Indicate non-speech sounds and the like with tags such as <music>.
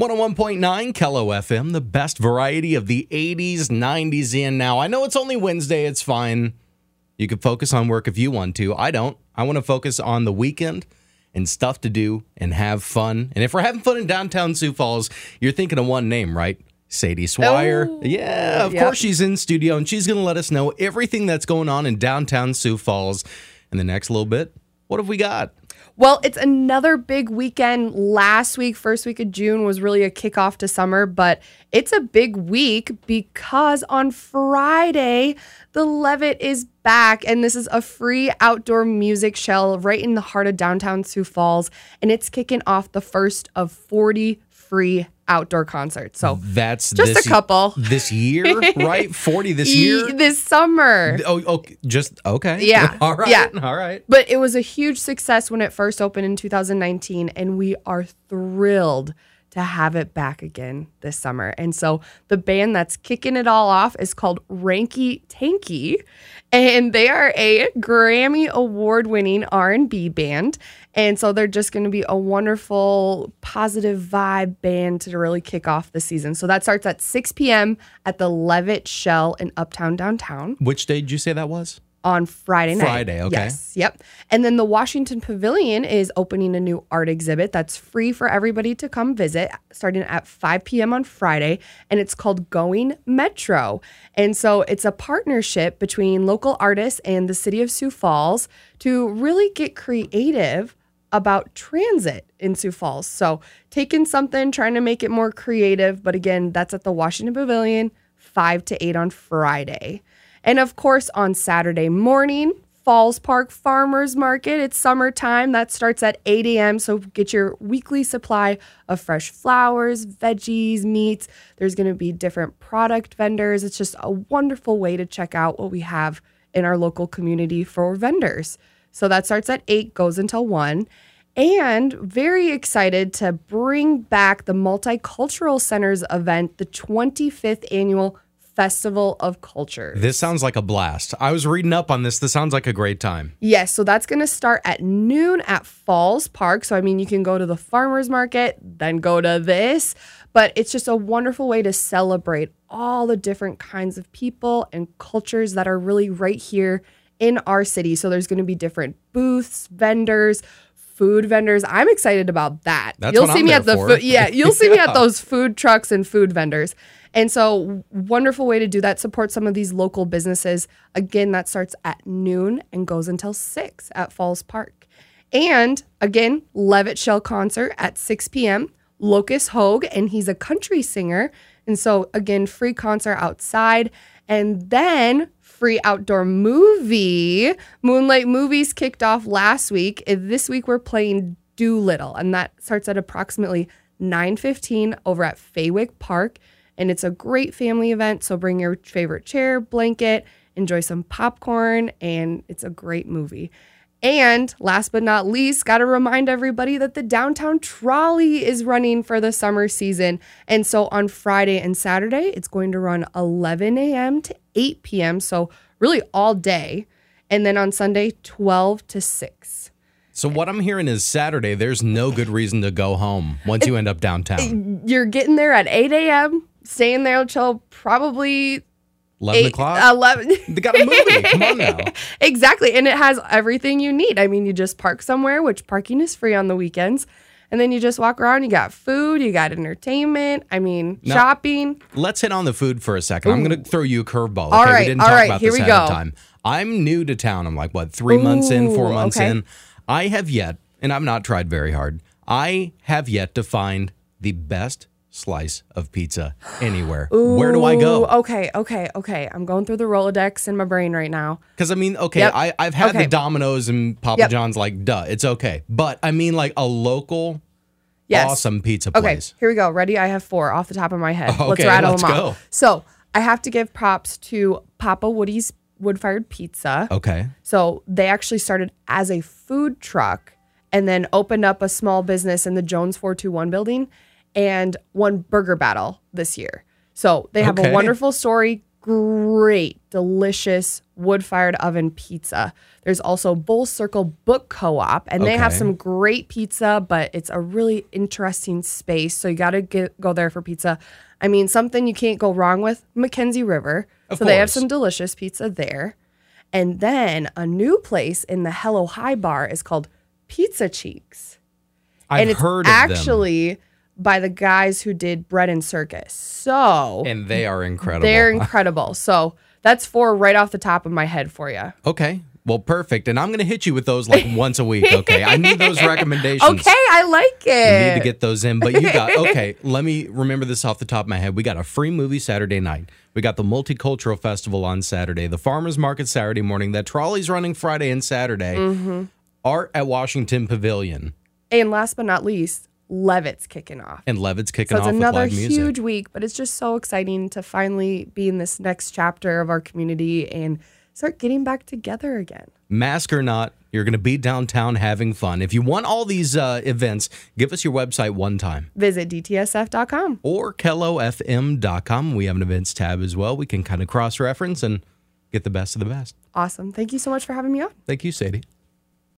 101.9 KELO FM, the best variety of the 80s, 90s, and now. I know it's only Wednesday, it's fine. You can focus on work if you want to. I don't. I want to focus on the weekend and stuff to do and have fun. And if we're having fun in downtown Sioux Falls, you're thinking of one name, right? Sadie Swier. Oh, yeah, of yep. course she's in studio and she's going to let us know everything that's going on in downtown Sioux Falls in the next little bit. What have we got? Well, it's another big weekend. Last week, first week of June, was really a kickoff to summer, but it's a big week because on Friday, the Levitt is back, and this is a free outdoor music show right in the heart of downtown Sioux Falls, and it's kicking off the first of 40 free outdoor concerts. So That's Just a couple. this year, <laughs> right? 40 this year? this summer. Oh, okay. Just okay. Yeah. <laughs> All right. Yeah. All right. But it was a huge success when it first opened in 2019, and we are thrilled to have it back again this summer. And so the band that's kicking it all off is called Ranky Tanky, and they are a Grammy award-winning R&B band. And so they're just going to be a wonderful, positive vibe band to really kick off the season. So that starts at 6 p.m. at the Levitt Shell in Uptown Downtown Which day did you say that was? On Friday night. Friday, okay. Yes, yep. And then the Washington Pavilion is opening a new art exhibit that's free for everybody to come visit starting at 5 p.m. on Friday. And it's called Going Metro. And so it's a partnership between local artists and the city of Sioux Falls to really get creative about transit in Sioux Falls. So taking something, trying to make it more creative. But again, that's at the Washington Pavilion, 5 to 8 on Friday. And of course, on Saturday morning, Falls Park Farmers Market. It's summertime. That starts at 8 a.m. So get your weekly supply of fresh flowers, veggies, meats. There's going to be different product vendors. It's just a wonderful way to check out what we have in our local community for vendors. So that starts at 8, goes until 1. And very excited to bring back the Multicultural Centers event, the 25th annual Festival of Culture. This sounds like a blast. I was reading up on this. This sounds like a great time. Yes, so that's going to start at noon at Falls Park. So, I mean, you can go to the farmer's market, then go to this, but it's just a wonderful way to celebrate all the different kinds of people and cultures that are really right here in our city. So, there's going to be different booths, vendors, food vendors. I'm excited about that. That's you'll see I'm me at the for. food. Yeah, <laughs> you'll see me at those food trucks and food vendors. And so, wonderful way to do that. Support some of these local businesses. Again, that starts at noon and goes until six at Falls Park. And again, Levitt Shell concert at 6 p.m. Lucas Hoge, and he's a country singer. And so, again, free concert outside. And then free outdoor movie. Moonlight Movies kicked off last week. This week we're playing Dolittle, and that starts at approximately 9:15 over at Fawick Park. And it's a great family event. So bring your favorite chair, blanket, enjoy some popcorn, and it's a great movie. And last but not least, got to remind everybody that the downtown trolley is running for the summer season. And so on Friday and Saturday, it's going to run 11 a.m. to 8 p.m. So really all day. And then on Sunday, 12 to 6. So what I'm hearing is Saturday. There's no good reason to go home once you end up downtown. You're getting there at 8 a.m., staying there until probably Eleven 8, o'clock. 11. they got a movie. <laughs> Come on now. exactly. And it has everything you need. I mean, you just park somewhere, which parking is free on the weekends. And then you just walk around. You got food, you got entertainment. I mean, No. shopping. Let's hit on the food for a second. I'm going to throw you a curveball. Okay, All we didn't all talk right, about here this we ahead of go. time. I'm new to town. I'm like what three months in, four months okay. in. I have yet, and I've not tried very hard. I have yet to find the best slice of pizza anywhere. Where do I go? Okay, okay, okay. I'm going through the Rolodex in my brain right now. Because I mean, okay, Yep. I, I've had Okay. the Domino's and Papa Yep. John's, like, duh, it's okay. But I mean, like a local, Yes. awesome pizza place. Okay, here we go. Ready? I have four off the top of my head. <laughs> let's Okay, rattle let's them go. off. So I have to give props to Papa Woody's wood fired pizza. Okay. So they actually started as a food truck and then opened up a small business in the Jones 421 building and won Burger Battle this year. So they have Okay. a wonderful story, great, delicious wood fired oven pizza. There's also Full Circle Book Co op, and they have some great pizza, but it's a really interesting space. So you got to go there for pizza. I mean, something you can't go wrong with Mackenzie River. Of so they have some delicious pizza there. And then a new place in the Hello High Bar is called Pizza Cheeks I've and it's heard of them, actually by the guys who did Bread and Circus. So and they are incredible. they're <laughs> incredible. So that's four right off the top of my head for you. okay. Well, perfect. And I'm going to hit you with those like <laughs> once a week. Okay. I need those recommendations. Okay, I like it. need to get those in. But you got, <laughs> okay, let me remember this off the top of my head. We got a free movie Saturday night. We got the Multicultural Festival on Saturday, the Farmers Market Saturday morning, that trolley's running Friday and Saturday, Mm-hmm. art at Washington Pavilion, and last but not least, Levitt's kicking off. and Levitt's kicking So it's off with another live music. huge week, but it's just so exciting to finally be in this next chapter of our community and start getting back together again. Mask or not, you're going to be downtown having fun. If you want all these uh, events, give us your website one time. Visit dtsf.com. or kelofm.com. We have an events tab as well. We can kind of cross reference and get the best of the best. Awesome. Thank you so much for having me on. Thank you, Sadie.